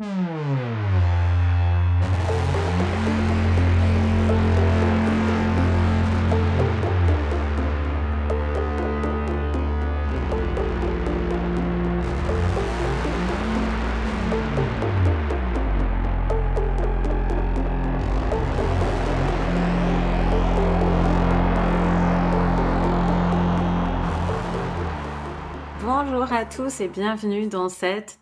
Hmm. Bonjour à tous et bienvenue dans cette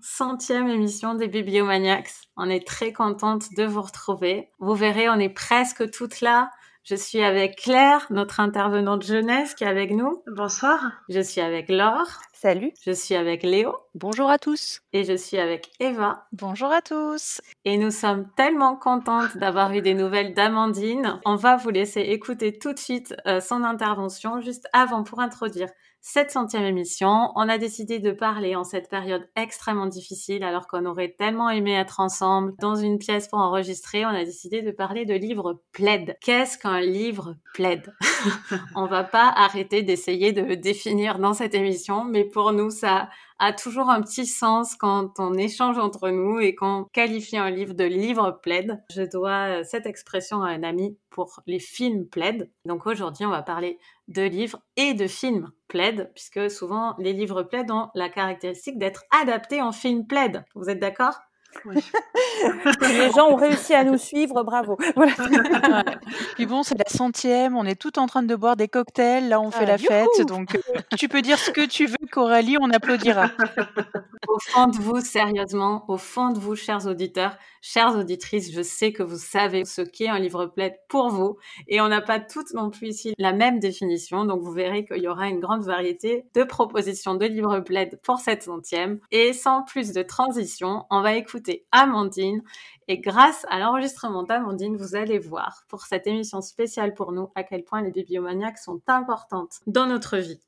centième émission des Bibliomaniacs. On est très contente de vous retrouver. Vous verrez, on est presque toutes là. Je suis avec Claire, notre intervenante jeunesse qui est avec nous. Bonsoir. Je suis avec Laure. Salut. Je suis avec Léo. Bonjour à tous. Et je suis avec Eva. Bonjour à tous. Et nous sommes tellement contentes d'avoir eu des nouvelles d'Amandine. On va vous laisser écouter tout de suite euh, son intervention juste avant pour introduire cette centième émission. On a décidé de parler en cette période extrêmement difficile alors qu'on aurait tellement aimé être ensemble dans une pièce pour enregistrer. On a décidé de parler de livres plaid. Qu'est-ce qu'un livre plaid On va pas arrêter d'essayer de définir dans cette émission, mais pour nous, ça a toujours un petit sens quand on échange entre nous et qu'on qualifie un livre de livre plaid. Je dois euh, cette expression à un ami pour les films plaid. Donc aujourd'hui, on va parler de livres et de films plaid, puisque souvent les livres plaid ont la caractéristique d'être adaptés en film plaid. Vous êtes d'accord? les gens ont réussi à nous suivre, bravo. Puis bon, c'est la centième, on est tout en train de boire des cocktails, là on fait ah, la fête, donc euh, tu peux dire ce que tu veux, Coralie, on applaudira. Au fond de vous, sérieusement, au fond de vous, chers auditeurs, chères auditrices, je sais que vous savez ce qu'est un livre plaid pour vous, et on n'a pas toutes non plus ici la même définition, donc vous verrez qu'il y aura une grande variété de propositions de livres plaid pour cette centième. Et sans plus de transition, on va écouter Amandine. Et grâce à l'enregistrement d'Amandine, vous allez voir pour cette émission spéciale pour nous à quel point les bibliomaniacs sont importantes dans notre vie.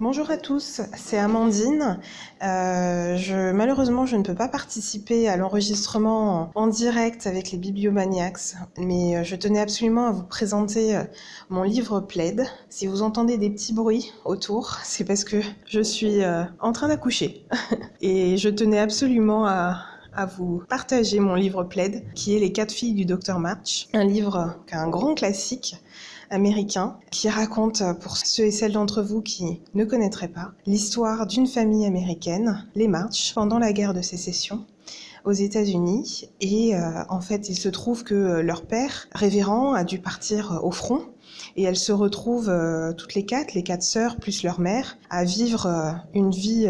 Bonjour à tous, c'est Amandine. Euh, je, malheureusement, je ne peux pas participer à l'enregistrement en direct avec les bibliomaniacs, mais euh, je tenais absolument à vous présenter euh, mon livre Plaid. Si vous entendez des petits bruits autour, c'est parce que je suis en train d'accoucher. Et je tenais absolument à, à vous partager mon livre Plaid, qui est Les quatre filles du docteur March, un livre qui un grand classique américain qui raconte, pour ceux et celles d'entre vous qui ne connaîtraient pas, l'histoire d'une famille américaine, les March, pendant la guerre de sécession aux États-Unis. Et euh, en fait, il se trouve que leur père, révérend, a dû partir au front. Et elles se retrouvent euh, toutes les quatre, les quatre sœurs plus leur mère, à vivre euh, une vie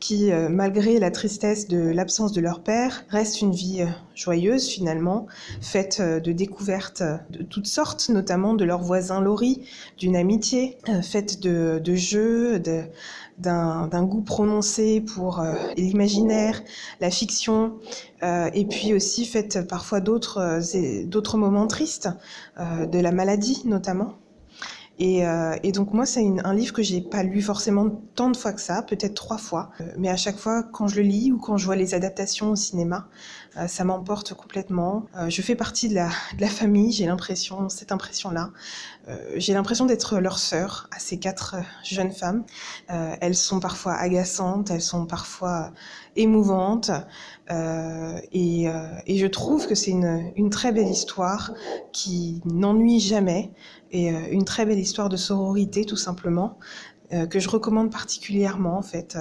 qui, euh, malgré la tristesse de l'absence de leur père, reste une vie euh, joyeuse finalement, faite euh, de découvertes de toutes sortes, notamment de leurs voisins Laurie, d'une amitié, faite de, jeux, d'un goût prononcé pour l'imaginaire, la fiction, et puis aussi faite parfois d'autres moments tristes, de la maladie notamment. Et, euh, et, donc moi, c'est un livre que j'ai pas lu forcément tant de fois que ça, peut-être trois fois. Euh, mais à chaque fois, quand je le lis ou quand je vois les adaptations au cinéma, ça m'emporte complètement. Euh, je fais partie de la, de la famille, j'ai l'impression, cette impression-là. Euh, j'ai l'impression d'être leur sœur à ces quatre jeunes femmes. elles sont parfois agaçantes, elles sont parfois émouvantes. Et, et, je trouve que c'est une, une très belle histoire qui n'ennuie jamais et euh, une très belle histoire de sororité tout simplement euh, que je recommande particulièrement en fait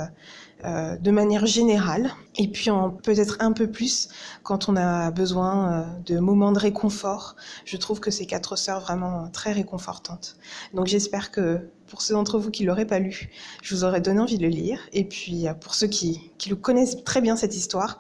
euh, de manière générale et puis peut-être un peu plus quand on a besoin de moments de réconfort. Je trouve que ces quatre sœurs vraiment très réconfortantes. Donc j'espère que pour ceux d'entre vous qui l'auraient pas lu, je vous aurais donné envie de le lire. Et puis pour ceux qui, qui le connaissent très bien cette histoire,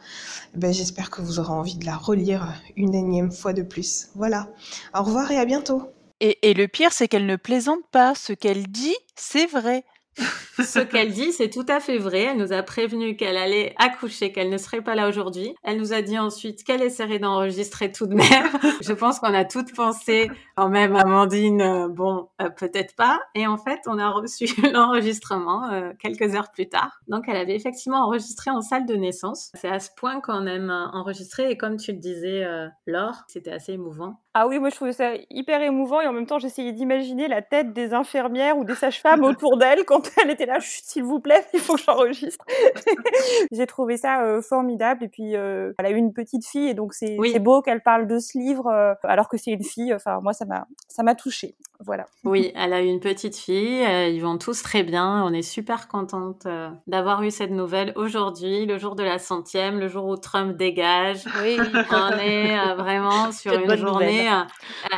ben, j'espère que vous aurez envie de la relire une énième fois de plus. Voilà. Au revoir et à bientôt. Et le pire, c'est qu'elle ne plaisante pas. Ce qu'elle dit, c'est vrai. Ce qu'elle dit, c'est tout à fait vrai. Elle nous a prévenu qu'elle allait accoucher, qu'elle ne serait pas là aujourd'hui. Elle nous a dit ensuite qu'elle essaierait d'enregistrer tout de même. Je pense qu'on a toutes pensé, quand même, Amandine, euh, bon, euh, peut-être pas. Et en fait, on a reçu l'enregistrement euh, quelques heures plus tard. Donc, elle avait effectivement enregistré en salle de naissance. C'est à ce point qu'on aime enregistrer. Et comme tu le disais, Laure, c'était assez émouvant. Ah oui, moi je trouvais ça hyper émouvant et en même temps j'essayais d'imaginer la tête des infirmières ou des sages-femmes autour d'elle quand elle était là, s'il vous plaît, il faut que j'enregistre. j'ai trouvé ça euh, formidable. Et puis, euh, elle a eu une petite fille, et donc c'est beau qu'elle parle de ce livre, euh, alors que c'est une fille. Enfin, moi, ça m'a, ça m'a touchée. Voilà. Oui, elle a eu une petite fille. ils vont tous très bien. On est super contente d'avoir eu cette nouvelle aujourd'hui, le jour de la centième, le jour où Trump dégage. Oui, on est vraiment sur une journée.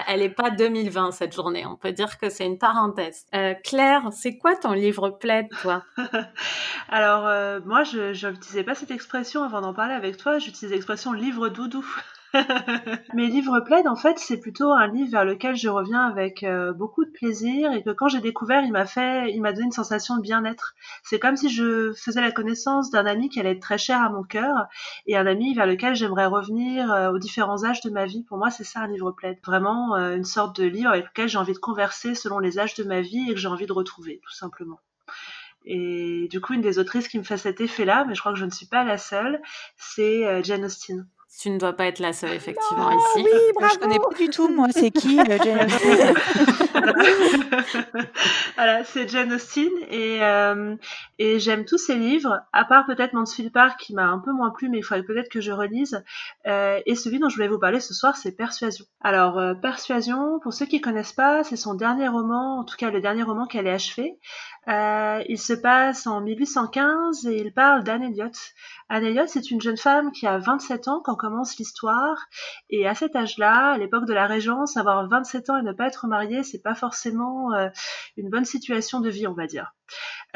elle n'est pas 2020 cette journée. On peut dire que c'est une parenthèse. Claire, c'est quoi ton livre plaide, toi? Alors, moi, je n'utilisais pas cette expression avant d'en parler avec toi. J'utilise l'expression livre doudou. Mes livres plaident, en fait, c'est plutôt un livre vers lequel je reviens avec euh, beaucoup de plaisir et que quand j'ai découvert, il m'a fait, il m'a donné une sensation de bien-être. C'est comme si je faisais la connaissance d'un ami qui allait être très cher à mon cœur et un ami vers lequel j'aimerais revenir euh, aux différents âges de ma vie. Pour moi, c'est ça un livre plaide. Vraiment euh, une sorte de livre avec lequel j'ai envie de converser selon les âges de ma vie et que j'ai envie de retrouver, tout simplement. Et du coup, une des autrices qui me fait cet effet-là, mais je crois que je ne suis pas la seule, c'est Jane Austen. Tu ne dois pas être la seule, effectivement, ici. Oui, bravo. Je connais pas du tout, moi. C'est qui, euh, Jane Austen Voilà, c'est Jane Austen. Et, euh, et j'aime tous ses livres, à part peut-être Mansfield Park, qui m'a un peu moins plu, mais il faudrait peut-être que je relise. Euh, et celui dont je voulais vous parler ce soir, c'est Persuasion. Alors, Persuasion, pour ceux qui connaissent pas, c'est son dernier roman, en tout cas le dernier roman qu'elle a achevé. Il se passe en 1815 et il parle d'Anne Elliot. Anne Elliot, c'est une jeune femme qui a 27 ans quand commence l'histoire. Et à cet âge-là, à l'époque de la Régence, avoir 27 ans et ne pas être mariée, c'est pas forcément euh, une bonne situation de vie, on va dire.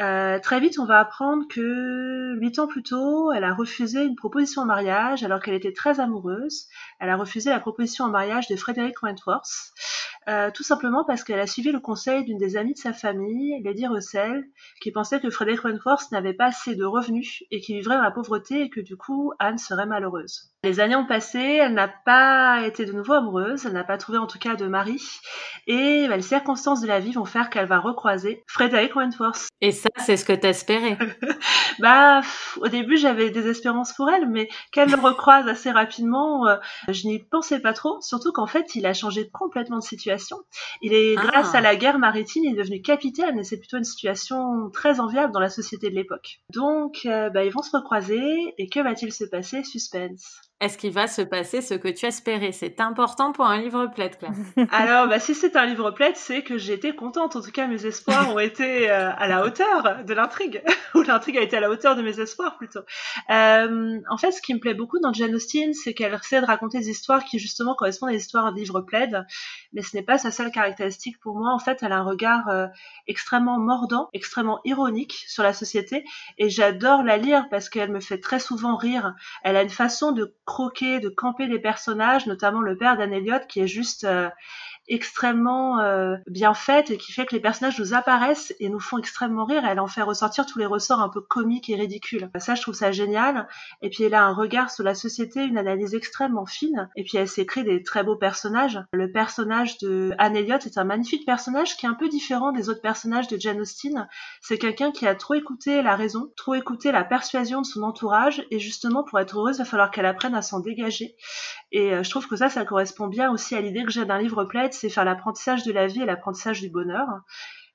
Euh, très vite, on va apprendre que huit ans plus tôt, elle a refusé une proposition en mariage alors qu'elle était très amoureuse. Elle a refusé la proposition en mariage de Frédéric Wentworth, euh, tout simplement parce qu'elle a suivi le conseil d'une des amies de sa famille, Lady Russell, qui pensait que Frédéric Wentworth n'avait pas assez de revenus et qu'il vivrait dans la pauvreté et que du coup Anne serait malheureuse. Les années ont passé, elle n'a pas été de nouveau amoureuse, elle n'a pas trouvé en tout cas de mari, et bah, les circonstances de la vie vont faire qu'elle va recroiser Frédéric Wentworth. Et ça, c'est ce que t'espérais Bah, au début, j'avais des espérances pour elle, mais qu'elle le recroise assez rapidement, euh, je n'y pensais pas trop, surtout qu'en fait, il a changé complètement de situation. Il est, ah. grâce à la guerre maritime, il est devenu capitaine, et c'est plutôt une situation très enviable dans la société de l'époque. Donc, euh, bah, ils vont se recroiser, et que va-t-il se passer? Suspense est-ce qu'il va se passer ce que tu espérais? C'est important pour un livre plaid, Claire. Alors, bah, si c'est un livre plaid, c'est que j'étais contente. En tout cas, mes espoirs ont été euh, à la hauteur de l'intrigue, ou l'intrigue a été à la hauteur de mes espoirs plutôt. Euh, en fait, ce qui me plaît beaucoup dans Jane Austen, c'est qu'elle essaie de raconter des histoires qui justement correspondent à des histoires de livres plaid, mais ce n'est pas sa seule caractéristique pour moi. En fait, elle a un regard euh, extrêmement mordant, extrêmement ironique sur la société, et j'adore la lire parce qu'elle me fait très souvent rire. Elle a une façon de croquer, de camper les personnages, notamment le père d'Anne Elliot, qui est juste euh, extrêmement euh, bien faite et qui fait que les personnages nous apparaissent et nous font extrêmement rire. Elle en fait ressortir tous les ressorts un peu comiques et ridicules. Ça, je trouve ça génial. Et puis elle a un regard sur la société, une analyse extrêmement fine. Et puis elle s'écrit des très beaux personnages. Le personnage de Anne Elliot est un magnifique personnage qui est un peu différent des autres personnages de Jane Austen. C'est quelqu'un qui a trop écouté la raison, trop écouté la persuasion de son entourage. Et justement, pour être heureuse, il va falloir qu'elle apprenne à s'en dégager. Et euh, je trouve que ça, ça correspond bien aussi à l'idée que j'ai d'un livre plaid c'est faire l'apprentissage de la vie et l'apprentissage du bonheur.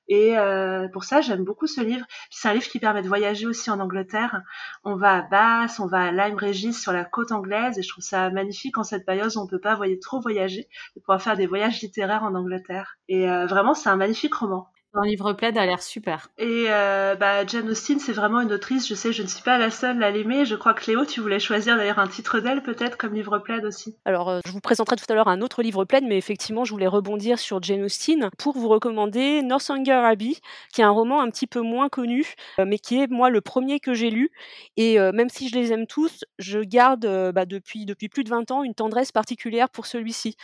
Et euh, pour ça, j'aime beaucoup ce livre. c'est un livre qui permet de voyager aussi en Angleterre. On va à Bath, on va à Lyme Regis sur la côte anglaise, et je trouve ça magnifique en cette période où on peut pas trop voyager, de pouvoir faire des voyages littéraires en Angleterre. Et euh, vraiment, c'est un magnifique roman. Un livre plaid a l'air super. Et euh, bah, Jane Austen, c'est vraiment une autrice. Je sais, je ne suis pas la seule à l'aimer. Je crois que Léo, tu voulais choisir d'ailleurs un titre d'elle peut-être comme livre plaid aussi. Alors, euh, je vous présenterai tout à l'heure un autre livre plaid, mais effectivement, je voulais rebondir sur Jane Austen pour vous recommander Northanger Abbey, qui est un roman un petit peu moins connu, euh, mais qui est moi le premier que j'ai lu. Et même si je les aime tous, je garde bah, depuis, depuis plus de 20 ans une tendresse particulière pour celui-ci.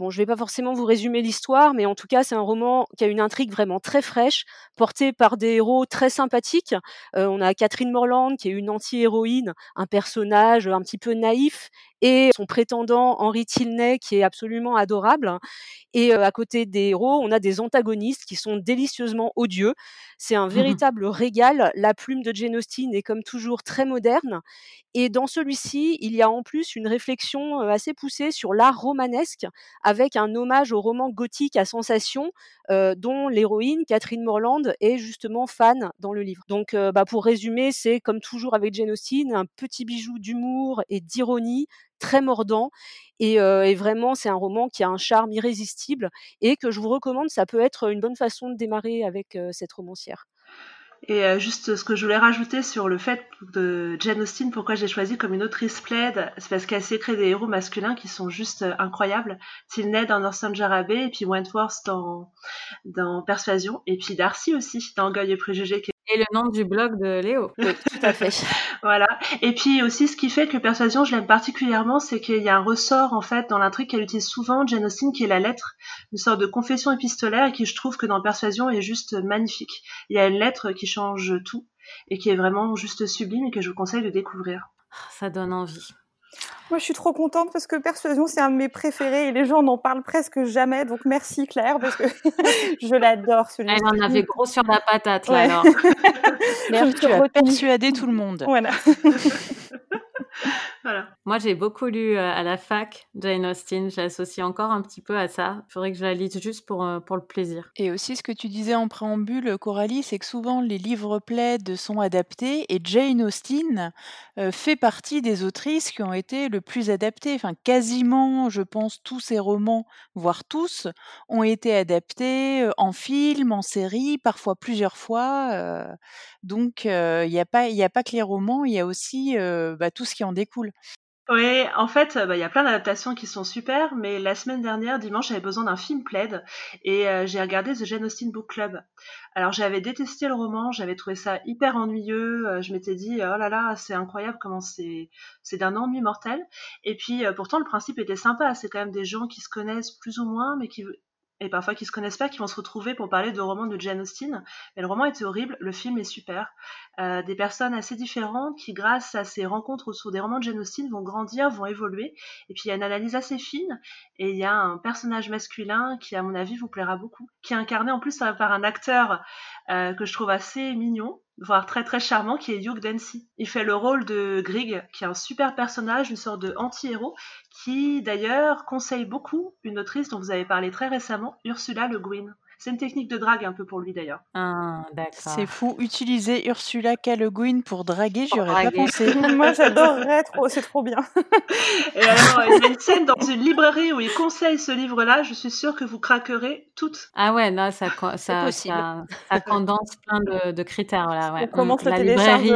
Bon, je ne vais pas forcément vous résumer l'histoire, mais en tout cas, c'est un roman qui a une intrigue vraiment très fraîche, portée par des héros très sympathiques. Euh, on a Catherine Morland, qui est une anti-héroïne, un personnage un petit peu naïf, et son prétendant Henry Tilney, qui est absolument adorable. Et euh, à côté des héros, on a des antagonistes qui sont délicieusement odieux. C'est un mmh véritable régal. La plume de Jane Austen est comme toujours très moderne. Et dans celui-ci, il y a en plus une réflexion euh, assez poussée sur l'art romanesque, avec un hommage au roman gothique à sensation, euh, dont l'héroïne Catherine Morland est justement fan dans le livre. Donc, bah, pour résumer, c'est comme toujours avec Jane Austen, un petit bijou d'humour et d'ironie très mordant. Et, et vraiment, c'est un roman qui a un charme irrésistible et que je vous recommande. Ça peut être une bonne façon de démarrer avec cette romancière. Et euh, juste ce que je voulais rajouter sur le fait de Jane Austen, pourquoi j'ai choisi comme une autrice plaide, c'est parce qu'elle s'est créée des héros masculins qui sont juste euh, incroyables. Tilney dans Northanger Jarabé, et puis Wentworth dans, dans Persuasion, et puis Darcy aussi dans Orgueil et Préjugés, qui et le nom du blog de Léo. Oui, tout à fait. voilà. Et puis aussi, ce qui fait que Persuasion, je l'aime particulièrement, c'est qu'il y a un ressort, en fait, dans l'intrigue qu'elle utilise souvent, Jane Austen, qui est la lettre, une sorte de confession épistolaire, et qui, je trouve que dans Persuasion, est juste magnifique. Il y a une lettre qui change tout, et qui est vraiment juste sublime, et que je vous conseille de découvrir. Ça donne envie. Moi, je suis trop contente parce que Persuasion, c'est un de mes préférés et les gens n'en parlent presque jamais. Donc, merci Claire parce que je l'adore celui-là. Elle en avait gros sur la patate, là, alors. Merci, tu as persuadé tout le monde. Voilà. Moi, j'ai beaucoup lu euh, à la fac Jane Austen. J'associe encore un petit peu à ça. Il faudrait que je la lise juste pour, euh, pour le plaisir. Et aussi, ce que tu disais en préambule, Coralie, c'est que souvent les livres plaids sont adaptés et Jane Austen euh, fait partie des autrices qui ont été le plus adaptées. Enfin, quasiment, je pense, tous ses romans, voire tous, ont été adaptés en film, en série, parfois plusieurs fois. donc, il n'y a, pas, a pas que les romans, il y a aussi bah, tout ce qui en découle. Oui, en fait, bah, il y a plein d'adaptations qui sont super, mais la semaine dernière, dimanche, j'avais besoin d'un film plaid et euh, j'ai regardé The Jane Austen Book Club. Alors j'avais détesté le roman, j'avais trouvé ça hyper ennuyeux, euh, je m'étais dit oh là là, c'est incroyable comment c'est c'est d'un ennui mortel. Et puis euh, pourtant le principe était sympa, c'est quand même des gens qui se connaissent plus ou moins, mais qui et parfois qui se connaissent pas, qui vont se retrouver pour parler de romans de Jane Austen. Mais le roman était horrible, le film est super. Euh, des personnes assez différentes qui, grâce à ces rencontres autour des romans de Jane Austen, vont grandir, vont évoluer. Et puis il y a une analyse assez fine, et il y a un personnage masculin qui, à mon avis, vous plaira beaucoup, qui est incarné en plus par un acteur euh, que je trouve assez mignon, voire très très charmant, qui est Hugh Dancy. Il fait le rôle de Grigg, qui est un super personnage, une sorte de anti-héros, qui d'ailleurs conseille beaucoup une autrice dont vous avez parlé très récemment, Ursula Le Guin. C'est une technique de drague un peu pour lui d'ailleurs. Ah. C'est fou. Utiliser Ursula K. Le Guin pour draguer, j'aurais pas pensé. Moi, j'adorerais trop. C'est trop bien. Et alors, il y a une scène dans une librairie où il conseille ce livre-là. Je suis sûre que vous craquerez toutes. Ah ouais, non, ça, ça, ça, ça, condense plein de, de critères. Là, ouais. On commence la librairie.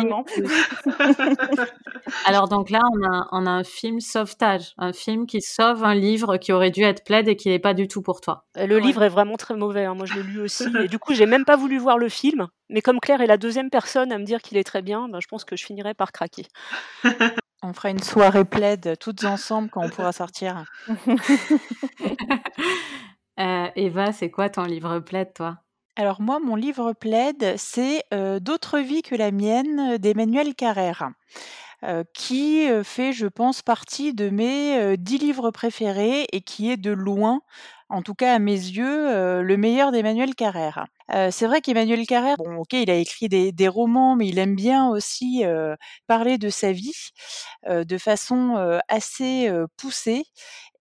alors, donc là, on a, on a un film sauvetage. Un film qui sauve un livre qui aurait dû être plaid et qui n'est pas du tout pour toi. Le livre est vraiment très mauvais. Hein. Moi, je l'ai lu aussi. Et du coup, j'ai même pas voulu voir le film. Mais comme Claire est la deuxième personne à me dire qu'il est très bien, ben, je pense que je finirai par craquer. On fera une soirée plaide toutes ensemble quand on pourra sortir. euh, Eva, c'est quoi ton livre plaid, toi? Alors moi, mon livre plaid, c'est euh, D'autres vies que la mienne d'Emmanuel Carrère. Euh, qui euh, fait, je pense, partie de mes dix livres préférés et qui est de loin en tout cas à mes yeux, le meilleur d'Emmanuel Carrère. c'est vrai qu'Emmanuel Carrère, bon, ok, il a écrit des, romans, mais il aime bien aussi parler de sa vie de façon assez poussée.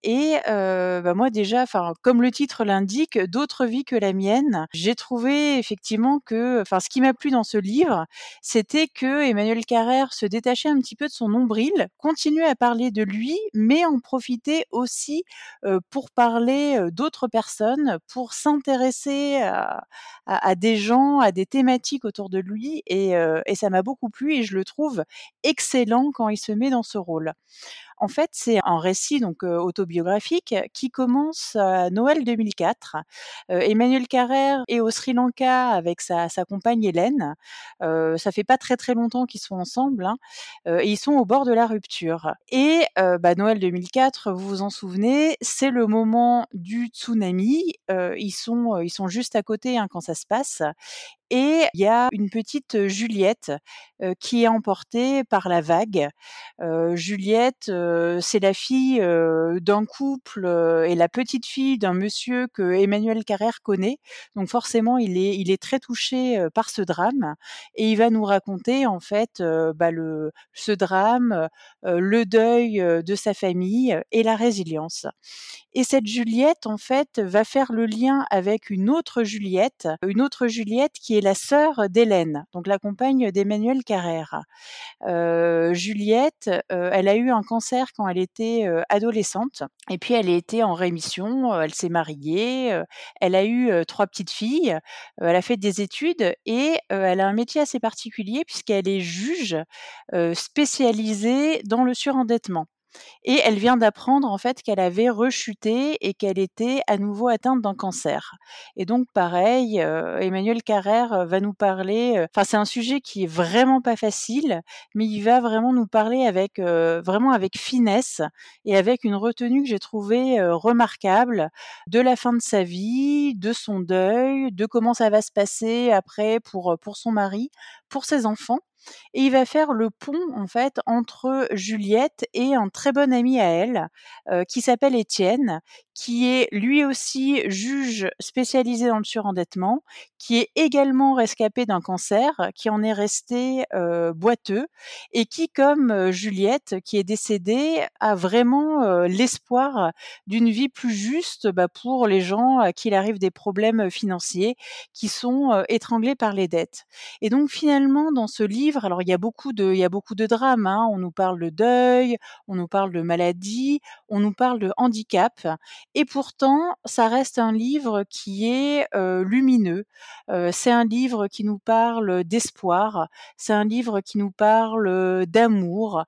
Et bah moi déjà, enfin comme le titre l'indique, d'autres vies que la mienne. J'ai trouvé effectivement que, enfin ce qui m'a plu dans ce livre, c'était que Emmanuel Carrère se détachait un petit peu de son nombril, continuait à parler de lui, mais en profitait aussi pour parler d'autres personnes, pour s'intéresser à, à, des gens, à des thématiques autour de lui, et, et ça m'a beaucoup plu et je le trouve excellent quand il se met dans ce rôle. En fait, c'est un récit donc autobiographique qui commence à Noël 2004. Emmanuel Carrère est au Sri Lanka avec sa, compagne Hélène. ça fait pas très très longtemps qu'ils sont ensemble hein, ils sont au bord de la rupture. Et bah, Noël 2004, vous vous en souvenez, c'est le moment du tsunami. ils sont ils sont juste à côté hein, quand ça se passe Et il y a une petite Juliette qui est emportée par la vague. Juliette, c'est la fille d'un couple et la petite fille d'un monsieur que Emmanuel Carrère connaît. Donc forcément, il est, très touché par ce drame et il va nous raconter en fait bah, ce drame, le deuil de sa famille et la résilience. Et cette Juliette, en fait, va faire le lien avec une autre Juliette, une autre Juliette qui est la sœur d'Hélène, donc la compagne d'Emmanuel Carrère. Euh, Juliette, euh, elle a eu un cancer quand elle était euh, adolescente, et puis elle a été en rémission, elle s'est mariée, elle a eu trois petites filles, elle a fait des études et elle a un métier assez particulier puisqu'elle est juge spécialisée dans le surendettement. Et elle vient d'apprendre en fait qu'elle avait rechuté et qu'elle était à nouveau atteinte d'un cancer. Et donc pareil, euh, Emmanuel Carrère euh, va nous parler. Euh, enfin, c'est un sujet qui est vraiment pas facile, mais il va vraiment nous parler avec vraiment avec finesse et avec une retenue que j'ai trouvée remarquable de la fin de sa vie, de son deuil, de comment ça va se passer après pour pour son mari, pour ses enfants et il va faire le pont en fait entre Juliette et un très bon ami à elle euh, qui s'appelle Étienne, qui est lui aussi juge spécialisé dans le surendettement, qui est également rescapé d'un cancer, qui en est resté euh, boiteux et qui, comme Juliette, qui est décédée, a vraiment l'espoir d'une vie plus juste bah, pour les gens à qui il arrive des problèmes financiers, qui sont étranglés par les dettes. Et donc finalement, dans ce livre alors il y a beaucoup de, il y a beaucoup de drames. Hein. On nous parle de deuil, on nous parle de maladie, on nous parle de handicap, et pourtant ça reste un livre qui est lumineux. c'est un livre qui nous parle d'espoir. C'est un livre qui nous parle d'amour.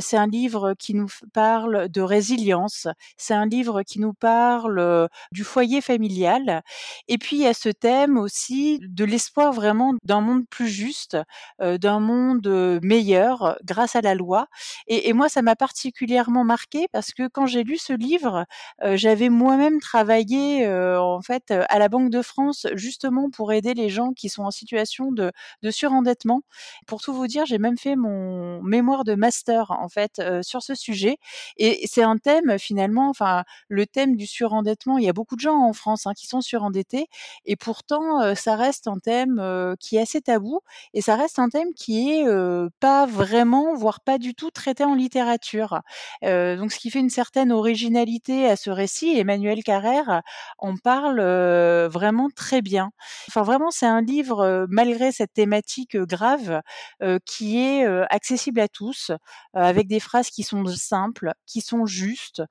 c'est un livre qui nous parle de résilience. C'est un livre qui nous parle du foyer familial. Et puis il y a ce thème aussi de l'espoir vraiment d'un monde plus juste, d'un un monde meilleur grâce à la loi. Et, moi, ça m'a particulièrement marqué parce que quand j'ai lu ce livre, moi-même travaillé en fait à la Banque de France justement pour aider les gens qui sont en situation de, de surendettement. Pour tout vous dire, j'ai même fait mon mémoire de master en fait sur ce sujet. Et c'est un thème finalement, enfin le thème du surendettement. Il y a beaucoup de gens en France hein, qui sont surendettés et pourtant ça reste un thème qui est assez tabou et ça reste un thème qui est pas vraiment, voire pas du tout traité en littérature. donc ce qui fait une certaine originalité à ce récit. Emmanuel Carrère en parle vraiment très bien. Enfin vraiment, c'est un livre malgré cette thématique grave qui est accessible à tous, avec des phrases qui sont simples, qui sont justes,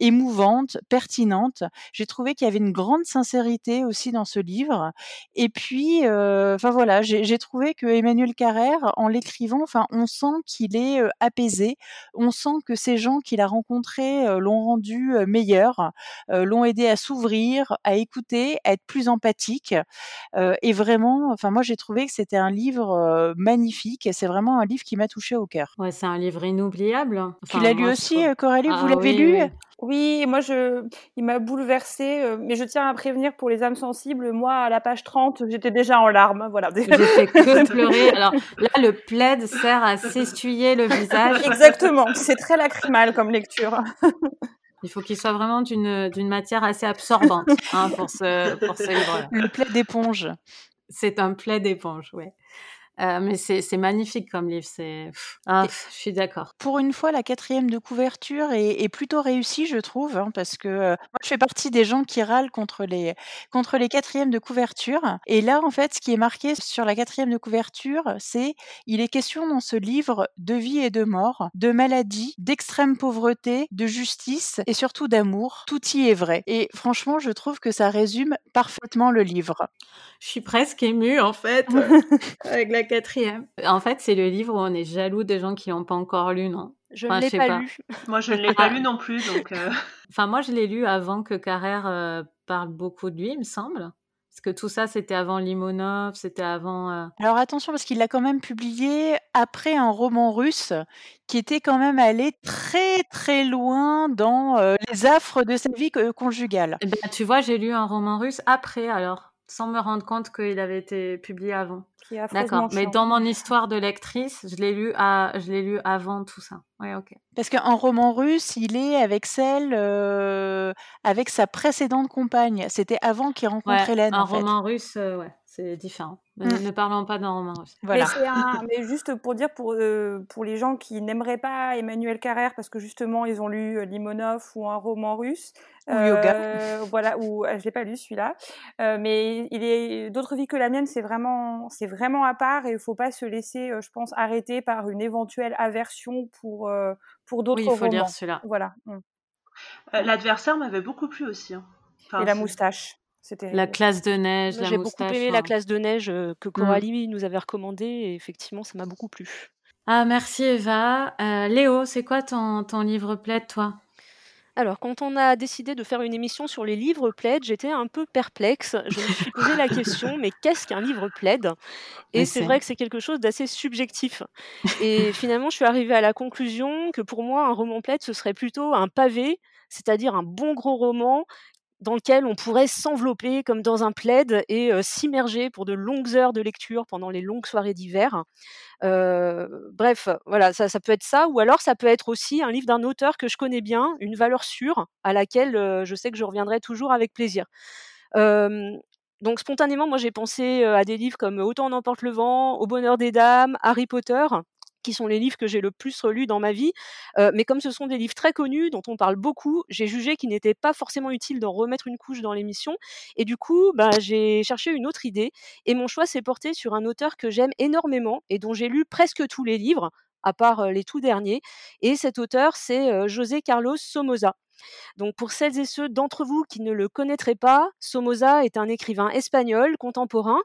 émouvantes, pertinentes. J'ai trouvé qu'il y avait une grande sincérité aussi dans ce livre. Et puis, enfin voilà, j'ai trouvé que Emmanuel Carrère en l'écrivant, enfin, on sent qu'il est apaisé, on sent que ces gens qu'il a rencontrés l'ont rendu meilleur, l'ont aidé à s'ouvrir, à écouter, à être plus empathique. et vraiment, enfin, moi, j'ai trouvé que c'était un livre magnifique. C'est vraiment un livre qui m'a touché au cœur. Ouais, c'est un livre inoubliable. tu l'as lu aussi, Coralie? Vous ah l'avez lu? oui, moi, je, il m'a bouleversée, euh, mais je tiens à prévenir pour les âmes sensibles, moi, à la page 30, j'étais déjà en larmes, voilà. J'ai fait que pleurer. Alors là, le plaid sert à s'essuyer le visage. Exactement, c'est très lacrymal comme lecture. Il faut qu'il soit vraiment d'une, d'une matière assez absorbante hein, pour ce, pour ce livre. Le plaid d'éponge. C'est un plaid d'éponge, oui. Euh, mais c'est magnifique comme livre. C'est ah, je suis d'accord. Pour une fois, la quatrième de couverture est, est plutôt réussie, je trouve, hein, parce que euh, moi, je fais partie des gens qui râlent contre les contre les quatrièmes de couverture. Et là, en fait, ce qui est marqué sur la quatrième de couverture, c'est il est question dans ce livre de vie et de mort, de maladie, d'extrême pauvreté, de justice et surtout d'amour. Tout y est vrai. Et franchement, je trouve que ça résume parfaitement le livre. Je suis presque émue en fait avec la quatrième. En fait, c'est le livre où on est jaloux des gens qui n'ont pas encore lu, non? Je ne l'ai pas, lu. Moi, je ne l'ai pas lu non plus. Donc euh. Enfin, moi, je l'ai lu avant que Carrère euh, parle beaucoup de lui, il me semble. Parce que tout ça, c'était avant Limonov, c'était avant. Euh Alors attention, parce qu'il l'a quand même publié après un roman russe qui était quand même allé très très loin dans les affres de sa vie conjugale. Eh ben, tu vois, j'ai lu un roman russe après alors. Sans me rendre compte qu'il avait été publié avant. D'accord. Mais dans mon histoire de lectrice, je l'ai lu à, je l'ai lu avant tout ça. Ouais, ok. Parce qu'un roman russe, il est avec celle, euh, avec sa précédente compagne. C'était avant qu'il rencontre Hélène. Un en roman russe, euh, ouais c'est différent. Mmh. Ne parlons pas d'un roman russe. Voilà. Mais, juste pour dire, pour, euh, pour les gens qui n'aimeraient pas Emmanuel Carrère parce que justement ils ont lu euh, Limonov ou un roman russe. Ou yoga. Euh, voilà, ou je l'ai pas lu celui-là. mais il est d'autres vies que la mienne, c'est vraiment, c'est vraiment à part et il faut pas se laisser, je pense, arrêter par une éventuelle aversion pour, pour d'autres romans. Oui, il faut lire celui-là. Voilà. Mmh. L'adversaire m'avait beaucoup plu aussi. Hein. et la moustache. La classe de neige, J'ai beaucoup aimé la classe de neige que mmh. Coralie nous avait recommandée et effectivement, ça m'a beaucoup plu. Ah, merci Eva. Euh, Léo, c'est quoi ton, ton livre plaide, toi? Alors, quand on a décidé de faire une émission sur les livres plaid, j'étais un peu perplexe. Je me suis posé la question, mais qu'est-ce qu'un livre plaid? Et c'est vrai que c'est quelque chose d'assez subjectif. Et finalement, je suis arrivée à la conclusion que pour moi, un roman plaid, ce serait plutôt un pavé, c'est-à-dire un bon gros roman dans lequel on pourrait s'envelopper comme dans un plaid et s'immerger pour de longues heures de lecture pendant les longues soirées d'hiver. bref, voilà, ça, peut être ça, ou alors ça peut être aussi un livre d'un auteur que je connais bien, une valeur sûre à laquelle je sais que je reviendrai toujours avec plaisir. donc spontanément, moi j'ai pensé à des livres comme Autant en emporte le vent, Au bonheur des dames, Harry Potter, qui sont les livres que j'ai le plus relus dans ma vie. mais comme ce sont des livres très connus, dont on parle beaucoup, j'ai jugé qu'il n'était pas forcément utile d'en remettre une couche dans l'émission. Et du coup, bah, j'ai cherché une autre idée. Et mon choix s'est porté sur un auteur que j'aime énormément et dont j'ai lu presque tous les livres, à part les tout derniers. Et cet auteur, c'est José Carlos Somoza. Donc pour celles et ceux d'entre vous qui ne le connaîtraient pas, Somoza est un écrivain espagnol contemporain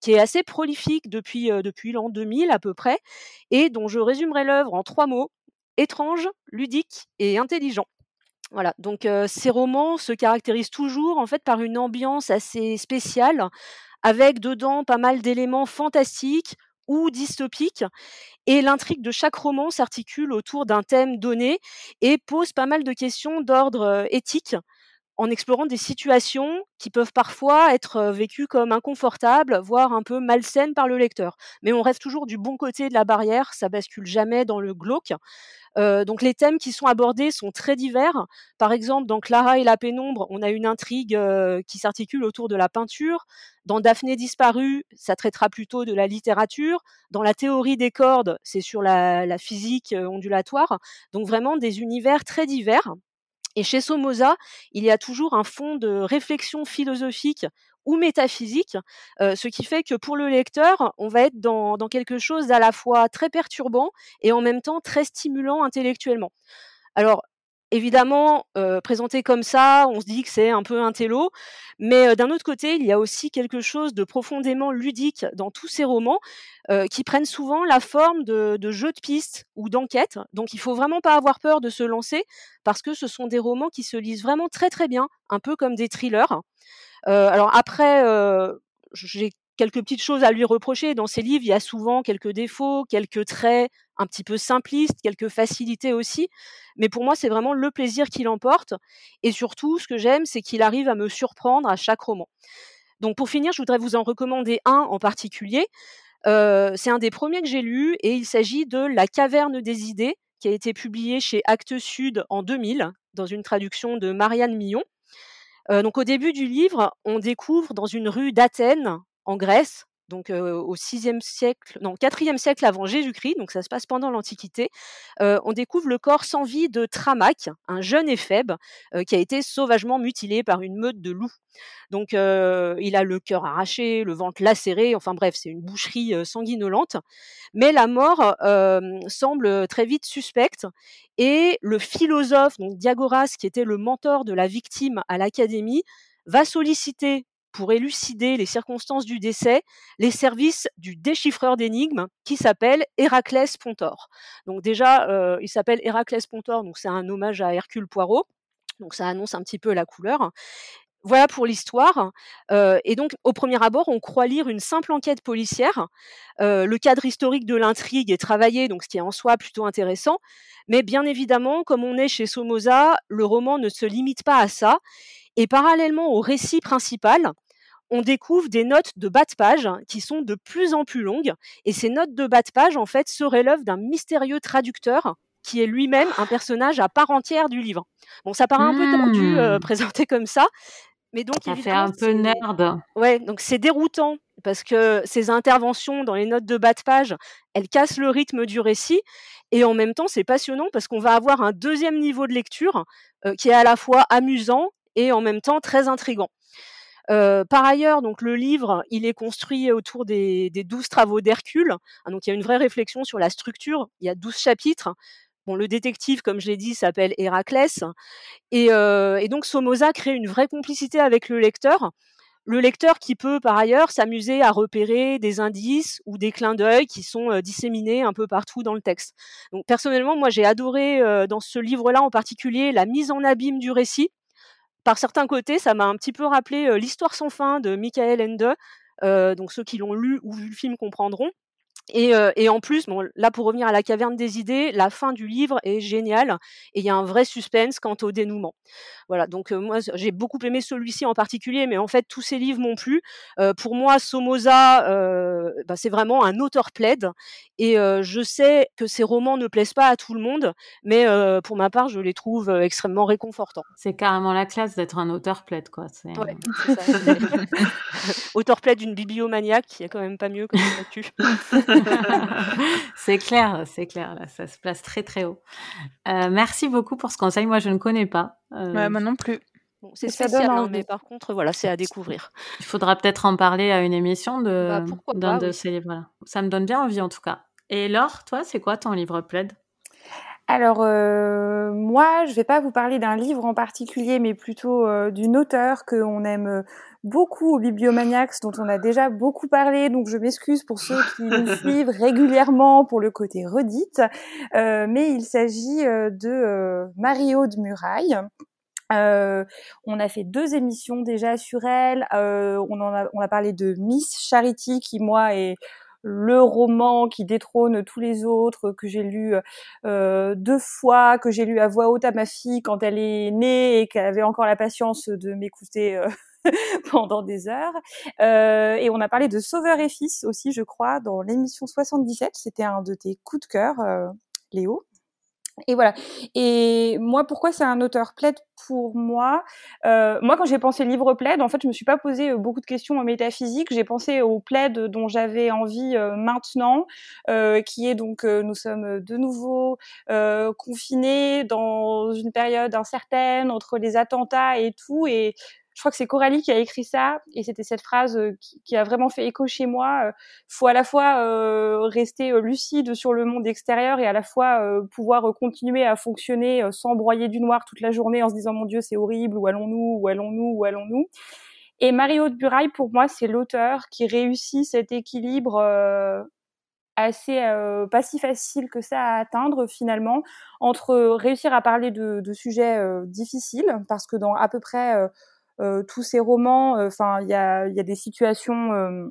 qui est assez prolifique depuis, depuis l'an 2000 à peu près, et dont je résumerai l'œuvre en trois mots, étrange, ludique et intelligent. Voilà, donc ces romans se caractérisent toujours en fait par une ambiance assez spéciale, avec dedans pas mal d'éléments fantastiques ou dystopiques, et l'intrigue de chaque roman s'articule autour d'un thème donné et pose pas mal de questions d'ordre éthique, en explorant des situations qui peuvent parfois être vécues comme inconfortables, voire un peu malsaines par le lecteur. Mais on reste toujours du bon côté de la barrière, ça bascule jamais dans le glauque. donc les thèmes qui sont abordés sont très divers. Par exemple, dans Clara et la pénombre, on a une intrigue qui s'articule autour de la peinture. Dans Daphné disparue, ça traitera plutôt de la littérature. Dans la théorie des cordes, c'est sur la physique ondulatoire. Donc vraiment des univers très divers. Et chez Somoza, il y a toujours un fond de réflexion philosophique ou métaphysique, ce qui fait que pour le lecteur, on va être dans, quelque chose d'à la fois très perturbant et en même temps très stimulant intellectuellement. Alors, évidemment, présenté comme ça, on se dit que c'est un peu un télo, mais d'un autre côté, il y a aussi quelque chose de profondément ludique dans tous ces romans qui prennent souvent la forme de, jeux de pistes ou d'enquêtes. Donc, il faut vraiment pas avoir peur de se lancer parce que ce sont des romans qui se lisent vraiment très très bien, un peu comme des thrillers. alors après, j'ai quelques petites choses à lui reprocher. Dans ses livres, il y a souvent quelques défauts, quelques traits un petit peu simplistes, quelques facilités aussi. Mais pour moi, c'est vraiment le plaisir qui l'emporte. Et surtout, ce que j'aime, c'est qu'il arrive à me surprendre à chaque roman. Donc pour finir, je voudrais vous en recommander un en particulier. Euh, c'est un des premiers que j'ai lu et il s'agit de La caverne des idées qui a été publié chez Actes Sud en 2000 dans une traduction de Marianne Millon. Euh, donc au début du livre, on découvre dans une rue d'Athènes en Grèce, donc au 6e siècle, non, 4e siècle avant Jésus-Christ, donc ça se passe pendant l'Antiquité, on découvre le corps sans vie de Tramaque, un jeune éphèbe qui a été sauvagement mutilé par une meute de loups. Donc il a le cœur arraché, le ventre lacéré, enfin bref, c'est une boucherie sanguinolente. Mais la mort semble très vite suspecte et le philosophe, donc Diagoras, qui était le mentor de la victime à l'Académie, va solliciter pour élucider les circonstances du décès les services du déchiffreur d'énigmes qui s'appelle Héraclès Pontor. Donc déjà, euh, il s'appelle Héraclès Pontor, donc c'est un hommage à Hercule Poirot. Donc ça annonce un petit peu la couleur. Voilà pour l'histoire. Euh, et donc, au premier abord, on croit lire une simple enquête policière. Euh, le cadre historique de l'intrigue est travaillé, donc ce qui est en soi plutôt intéressant. Mais bien évidemment, comme on est chez Somoza, le roman ne se limite pas à ça. Et parallèlement au récit principal, on découvre des notes de bas de page qui sont de plus en plus longues. Et ces notes de bas de page, en fait, seraient l'œuvre d'un mystérieux traducteur qui est lui-même un personnage à part entière du livre. Bon, ça paraît un peu tendu euh, Mmh. présenté comme ça, mais donc Ça fait un peu nerd. ouais, donc c'est déroutant parce que ces interventions dans les notes de bas de page, elles cassent le rythme du récit et en même temps, c'est passionnant parce qu'on va avoir un deuxième niveau de lecture euh, qui est à la fois amusant et en même temps très intrigant. Par ailleurs, donc le livre, il est construit autour des, 12 travaux d'Hercule. Ah, donc il y a une vraie réflexion sur la structure. Il y a 12 chapitres. Bon, le détective, comme je l'ai dit, s'appelle Héraclès. Et, donc Somoza crée une vraie complicité avec le lecteur. Le lecteur qui peut par ailleurs s'amuser à repérer des indices ou des clins d'œil qui sont disséminés un peu partout dans le texte. Donc personnellement, moi j'ai adoré dans ce livre-là en particulier la mise en abîme du récit par certains côtés, ça m'a un petit peu rappelé l'histoire sans fin de Michael Ende. Donc ceux qui l'ont lu ou vu le film comprendront. Et, euh, et, en plus, bon, là pour revenir à la caverne des idées, la fin du livre est géniale et il y a un vrai suspense quant au dénouement. Voilà, donc euh, moi j'ai beaucoup aimé celui-ci en particulier, mais en fait tous ces livres m'ont plu. Euh, pour moi, Somoza, bah, c'est vraiment un auteur plaide et je sais que ces romans ne plaisent pas à tout le monde, mais pour ma part, je les trouve extrêmement réconfortants. C'est carrément la classe d'être un auteur plaide, quoi. C'est ouais, auteur plaide d'une bibliomaniaque, qui est quand même pas mieux que tu c'est clair, c'est clair, là, ça se place très très haut. Euh, merci beaucoup pour ce conseil, moi je ne connais pas. Euh... Ouais, moi non plus. Bon, c'est spécial, hein, mais par contre, voilà, c'est à découvrir. Il faudra peut-être en parler à une émission de, bah, d'un de oui. ces livres-là. Ça me donne bien envie en tout cas. Et Laure, toi, c'est quoi ton livre plaide alors euh, moi, je vais pas vous parler d'un livre en particulier, mais plutôt euh, d'une auteure qu'on aime beaucoup au Bibliomaniacs, dont on a déjà beaucoup parlé. Donc je m'excuse pour ceux qui nous suivent régulièrement pour le côté redite, euh, mais il s'agit de Marie-Aude Muraille. Euh, on a fait deux émissions déjà sur elle. Euh, on en a, on a parlé de Miss Charity qui moi est le roman qui détrône tous les autres que j'ai lu euh, deux fois, que j'ai lu à voix haute à ma fille quand elle est née et qu'elle avait encore la patience de m'écouter. Euh, pendant des heures. Euh, et on a parlé de Sauveur et Fils aussi, je crois, dans l'émission 77. C'était un de tes coups de cœur, Léo. Et voilà. Et moi, pourquoi c'est un auteur plaide pour moi euh, Moi, quand j'ai pensé livre plaide, en fait, je me suis pas posé beaucoup de questions en métaphysique. J'ai pensé au plaid dont j'avais envie euh, maintenant, euh, qui est donc nous sommes de nouveau confinés dans une période incertaine entre les attentats et tout, et je crois que c'est Coralie qui a écrit ça et c'était cette phrase qui, qui, a vraiment fait écho chez moi. Il faut à la fois euh, rester lucide sur le monde extérieur et à la fois euh, pouvoir continuer à fonctionner sans broyer du noir toute la journée en se disant mon Dieu c'est horrible où allons-nous où allons-nous où allons-nous? Et Marie-Aude Buraille pour moi c'est l'auteur qui réussit cet équilibre euh, assez euh, pas si facile que ça à atteindre finalement entre réussir à parler de, de sujets euh, difficiles parce que dans à peu près euh, tous ces romans, enfin, il y a, y a des situations euh,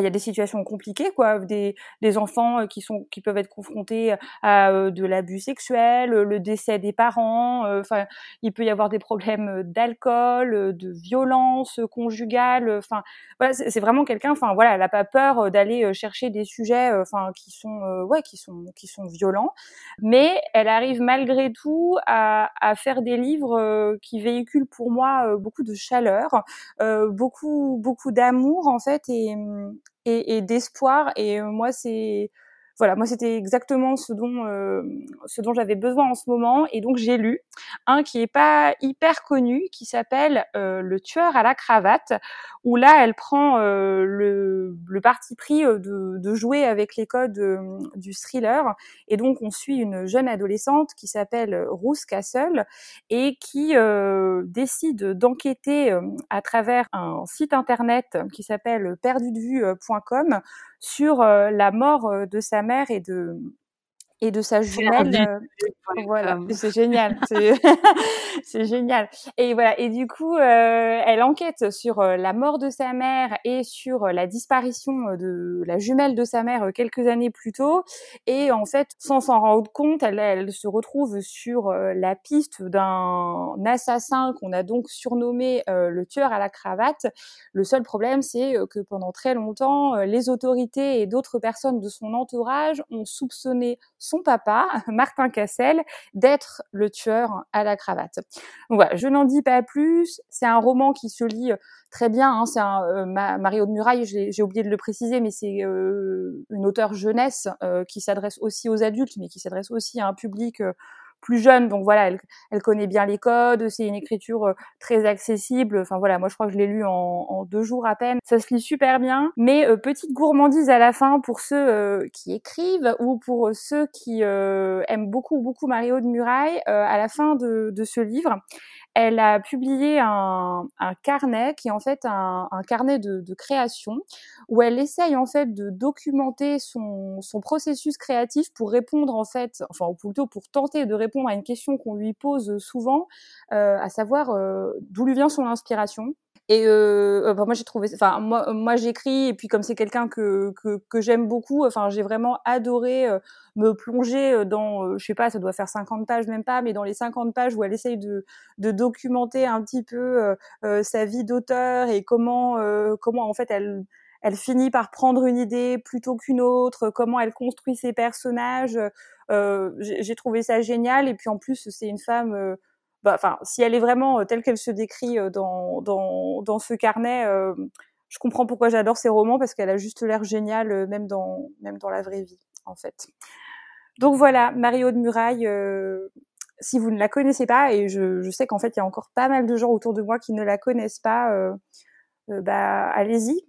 il y a des situations compliquées quoi. Des, des enfants qui sont qui peuvent être confrontés à euh, de l'abus sexuel le décès des parents enfin euh, il peut y avoir des problèmes d'alcool de violence conjugale enfin voilà c'est vraiment quelqu'un enfin voilà elle a pas peur d'aller chercher des sujets enfin qui sont ouais qui sont qui sont violents. Mais elle arrive malgré tout à, à faire des livres qui véhiculent pour moi beaucoup de chaleur beaucoup beaucoup d'amour en fait et et, et d'espoir. Et moi, c'est voilà, moi c'était exactement ce dont euh, ce dont j'avais besoin en ce moment. Et donc j'ai lu un qui est pas hyper connu, qui s'appelle euh, Le tueur à la cravate, où là elle prend euh, le, le, parti pris de, de, jouer avec les codes du thriller. Et donc on suit une jeune adolescente qui s'appelle Ruth Castle et qui décide d'enquêter à travers un site internet qui s'appelle perdudevue.com sur la mort de sa mère et de et de sa jumelle. Euh, voilà, c'est génial, c'est génial. Et voilà, et du coup, euh, elle enquête sur euh, la mort de sa mère et sur la disparition de la jumelle de sa mère quelques années plus tôt. Et en fait, sans s'en rendre compte, elle, elle se retrouve sur la piste d'un assassin qu'on a donc surnommé le tueur à la cravate. Le seul problème, c'est que pendant très longtemps, les autorités et d'autres personnes de son entourage ont soupçonné son papa, Martin Cassel, d'être le tueur à la cravate. Voilà, je n'en dis pas plus. C'est un roman qui se lit euh, très bien. Hein. C'est un euh, Mario de Muraille, j'ai oublié de le préciser, mais c'est euh, une auteure jeunesse qui s'adresse aussi aux adultes, mais qui s'adresse aussi à un public plus jeune, donc voilà, elle, connaît bien les codes, c'est une écriture euh, très accessible. Enfin voilà, moi je crois que je l'ai lu en, deux jours à peine. Ça se lit super bien, mais euh, petite gourmandise à la fin pour ceux euh, qui écrivent ou pour ceux qui aiment beaucoup beaucoup Mario de Muraille. à la fin de ce livre, elle a publié un, carnet qui est en fait un, carnet de, de, création où elle essaye en fait de documenter son, processus créatif pour répondre en fait, enfin plutôt pour tenter de répondre à une question qu'on lui pose souvent, euh, à savoir euh, d'où lui vient son inspiration. Et euh, euh, bah, moi j'ai trouvé, enfin moi, moi j'écris et puis comme c'est quelqu'un que, que, que j'aime beaucoup, enfin j'ai vraiment adoré euh, me plonger dans, je sais pas, ça doit faire 50 pages même pas, mais dans les 50 pages où elle essaye de, de documenter un petit peu sa vie d'auteur et comment comment en fait elle elle finit par prendre une idée plutôt qu'une autre, comment elle construit ses personnages. Euh, j'ai trouvé ça génial et puis en plus c'est une femme enfin, si elle est vraiment euh, telle qu'elle se décrit euh, dans, dans, dans ce carnet, euh, je comprends pourquoi j'adore ces romans parce qu'elle a juste l'air géniale, même dans, même dans la vraie vie, en fait. Donc voilà, Mario de Muraille, si vous ne la connaissez pas, et je, je sais qu'en fait, il y a encore pas mal de gens autour de moi qui ne la connaissent pas, euh, bah allez-y,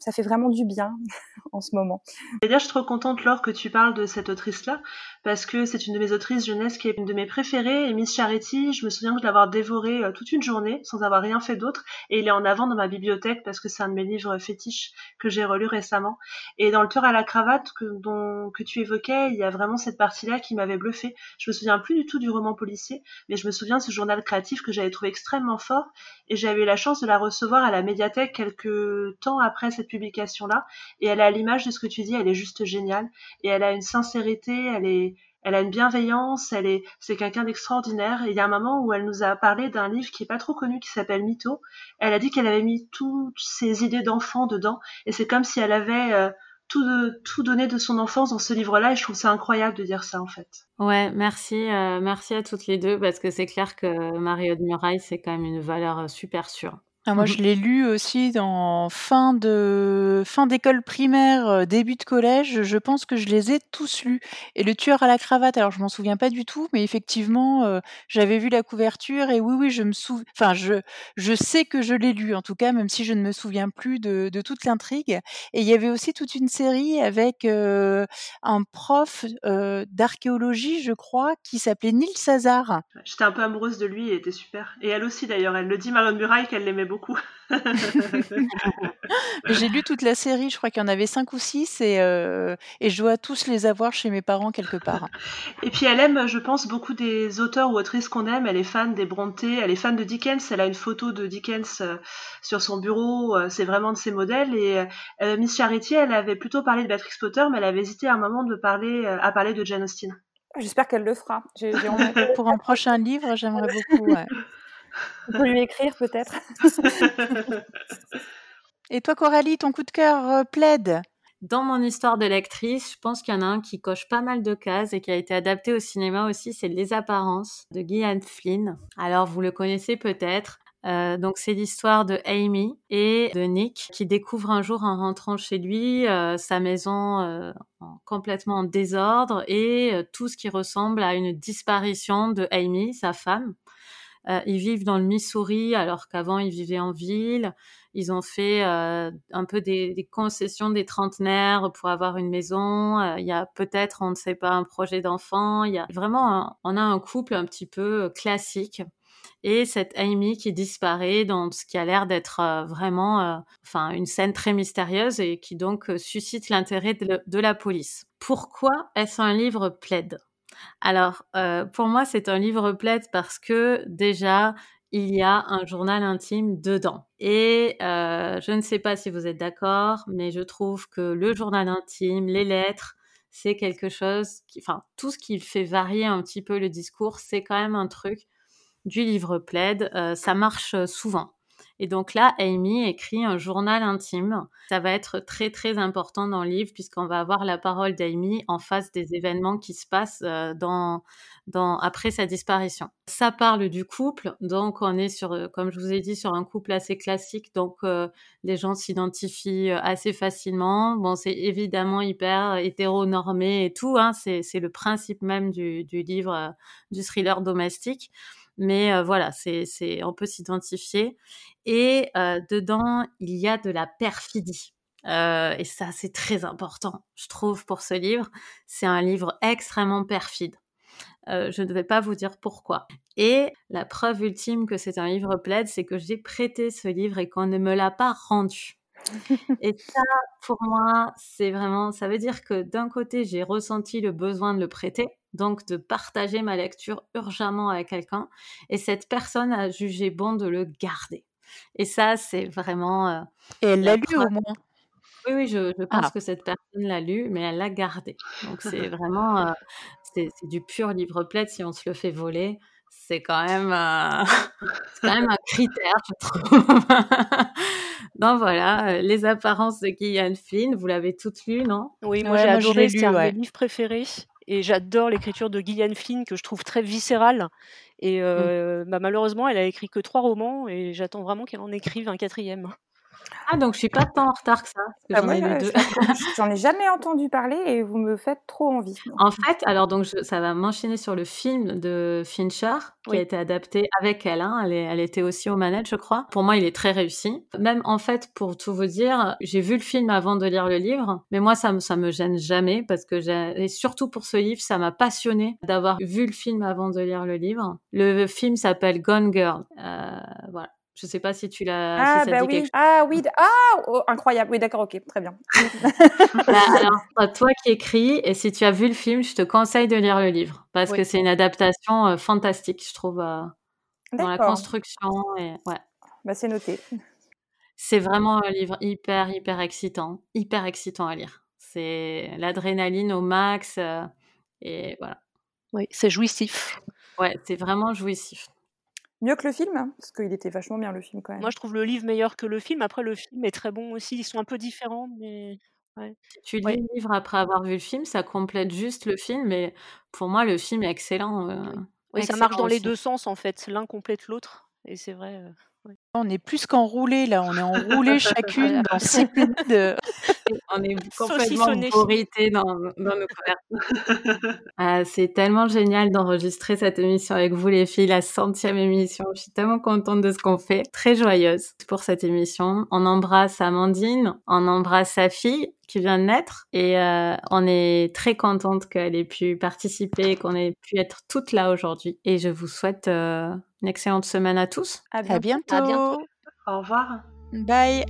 ça fait vraiment du bien en ce moment. D'ailleurs, je suis trop contente Laure que tu parles de cette autrice-là parce que c'est une de mes autrices jeunesse qui est une de mes préférées. Et Miss Charity, je me souviens de l'avoir dévoré euh, toute une journée sans avoir rien fait d'autre et il est en avant dans ma bibliothèque parce que c'est un de mes livres fétiches que j'ai relu récemment. Et dans le tour à la cravate que, tu évoquais, il y a vraiment cette partie-là qui m'avait bluffé. Je me souviens plus du tout du roman policier, mais je me souviens de ce journal créatif que j'avais trouvé extrêmement fort et j'avais eu la chance de la recevoir à la médiathèque quelques temps après cette publication-là. Et elle a l'image de ce que tu dis, elle est juste géniale. Et elle a une sincérité, elle est, elle a une bienveillance, elle est, c'est quelqu'un d'extraordinaire. Et il y a un moment où elle nous a parlé d'un livre qui est pas trop connu, qui s'appelle Mytho. Elle a dit qu'elle avait mis toutes ses idées d'enfant dedans. Et c'est comme si elle avait euh, tout, de, tout donné de son enfance dans ce livre-là. Et je trouve ça incroyable de dire ça, en fait. Ouais, merci, euh, merci à toutes les deux, parce que c'est clair que Mario de Muraille, c'est quand même une valeur euh, super sûre. Ah, moi, je l'ai lu aussi dans fin de fin d'école primaire, euh, début de collège. Je pense que je les ai tous lus. Et Le tueur à la cravate, alors je m'en souviens pas du tout, mais effectivement, euh, j'avais vu la couverture et oui, oui, je me souviens. Enfin, je je sais que je l'ai lu, en tout cas, même si je ne me souviens plus de, de toute l'intrigue. Et il y avait aussi toute une série avec euh, un prof d'archéologie, je crois, qui s'appelait Neil César. J'étais un peu amoureuse de lui, il était super. Et elle aussi d'ailleurs, elle le dit Marion Muraille qu'elle l'aimait beaucoup J'ai lu toute la série, je crois qu'il y en avait cinq ou six, et, euh, et je dois tous les avoir chez mes parents quelque part. Et puis elle aime, je pense, beaucoup des auteurs ou autrices qu'on aime. Elle est fan des Brontë, elle est fan de Dickens. Elle a une photo de Dickens euh, sur son bureau. Euh, c'est vraiment de ses modèles. Et Miss Charity, elle avait plutôt parlé de Beatrix Potter, mais elle avait hésité à un moment de parler, à parler de Jane Austen. J'espère qu'elle le fera. Pour un prochain livre, j'aimerais beaucoup. On peut lui écrire peut-être. Et toi, Coralie, ton coup de cœur euh, plaide? Dans mon histoire de lectrice, je pense qu'il y en a un qui coche pas mal de cases et qui a été adapté au cinéma aussi, c'est Les Apparences de Gillian Flynn. Alors vous le connaissez peut-être. Euh, donc c'est l'histoire de Amy et de Nick qui découvrent un jour en rentrant chez lui euh, sa maison complètement en désordre et tout ce qui ressemble à une disparition de Amy, sa femme. Euh, ils vivent dans le Missouri alors qu'avant ils vivaient en ville. Ils ont fait euh, un peu des, concessions des trentenaires pour avoir une maison. Euh, il y a peut-être, on ne sait pas, un projet d'enfant. Il y a vraiment, on a un couple un petit peu classique. et cette Amy qui disparaît dans ce qui a l'air d'être vraiment enfin une scène très mystérieuse et qui donc suscite l'intérêt de, la police. Pourquoi est-ce un livre plaide? Alors pour moi c'est un livre plaide parce que déjà il y a un journal intime dedans. Et je ne sais pas si vous êtes d'accord, mais je trouve que le journal intime, les lettres, c'est quelque chose qui, enfin, tout ce qui fait varier un petit peu le discours, c'est quand même un truc du livre plaide, euh, ça marche euh, souvent. Et donc là, Amy écrit un journal intime. Ça va être très très important dans le livre puisqu'on va avoir la parole d'Amy en face des événements qui se passent euh, après sa disparition. Ça parle du couple, donc on est sur, euh, comme je vous ai dit, sur un couple assez classique, donc euh, les gens s'identifient assez facilement. Bon, c'est évidemment hyper hétéronormé et tout, hein, c'est le principe même du, du livre, du thriller domestique mais voilà, c'est, c'est, on peut s'identifier. Et dedans, il y a de la perfidie. et ça, c'est très important, je trouve, pour ce livre. C'est un livre extrêmement perfide. je ne vais pas vous dire pourquoi. Et la preuve ultime que c'est un livre plaide, c'est que j'ai prêté ce livre et qu'on ne me l'a pas rendu. Et ça, pour moi, c'est vraiment, ça veut dire que d'un côté, j'ai ressenti le besoin de le prêter, donc de partager ma lecture urgemment avec quelqu'un, et cette personne a jugé bon de le garder. Et ça, c'est vraiment. Euh, et elle l'a lu au moins. Oui, oui, je, pense ah. que cette personne l'a lu, mais elle l'a gardé. Donc c'est vraiment, euh, c'est du pur livre plaide si on se le fait voler. C'est quand même, euh, quand même un critère, je trouve. Donc voilà, les apparences de Gillian Flynn, vous l'avez toutes lues, non? Oui, moi j'ai adoré, c'est un de mes livres préférés. Et j'adore l'écriture de Gillian Flynn que je trouve très viscérale. Et mmh. bah, malheureusement, elle a écrit que trois romans et j'attends vraiment qu'elle en écrive un quatrième. Ah, donc je suis pas tant en retard que ça. Bah, j'en ai, jamais entendu parler et vous me faites trop envie. En fait, alors donc ça va m'enchaîner sur le film de Fincher qui a été adapté avec elle. Hein. Elle, elle, était aussi aux manettes, je crois. Pour moi, il est très réussi. Même en fait, pour tout vous dire, j'ai vu le film avant de lire le livre, mais moi ça me ça me gêne jamais parce que j'ai et surtout pour ce livre, ça m'a passionné d'avoir vu le film avant de lire le livre. Le film s'appelle Gone Girl. Euh, voilà. Je sais pas si tu l'as. Ah, bah oui. Ah oui. Ah, oh, incroyable. Oui, d'accord, ok, très bien. Bah, alors, toi qui écris, et si tu as vu le film, je te conseille de lire le livre parce que c'est une adaptation euh, fantastique, je trouve, euh, dans la construction. Et... Ouais. Bah, c'est noté. C'est vraiment un livre hyper, hyper excitant, hyper excitant à lire. C'est l'adrénaline au max, euh, et voilà. Oui, c'est jouissif. Ouais, c'est vraiment jouissif. Mieux que le film, hein, parce qu'il était vachement bien le film quand même. Moi, je trouve le livre meilleur que le film. Après, le film est très bon aussi. Ils sont un peu différents, mais Si tu lis le livre après avoir vu le film, ça complète juste le film, mais pour moi, le film est excellent. Euh, oui, ça marche dans les deux sens en fait. L'un complète l'autre, et c'est vrai. Euh, on est plus qu'enroulé là, on est enroulé chacune dans six minutes. on est complètement bourrité dans, dans nos couvertures. Ah, c'est tellement génial d'enregistrer cette émission avec vous les filles, la centième émission. Je suis tellement contente de ce qu'on fait, très joyeuse pour cette émission. On embrasse Amandine, on embrasse sa fille qui vient de naître et euh, on est très contente qu'elle ait pu participer, qu'on ait pu être toutes là aujourd'hui. Et je vous souhaite euh, une excellente semaine à tous. À bientôt. À Au revoir. Bye.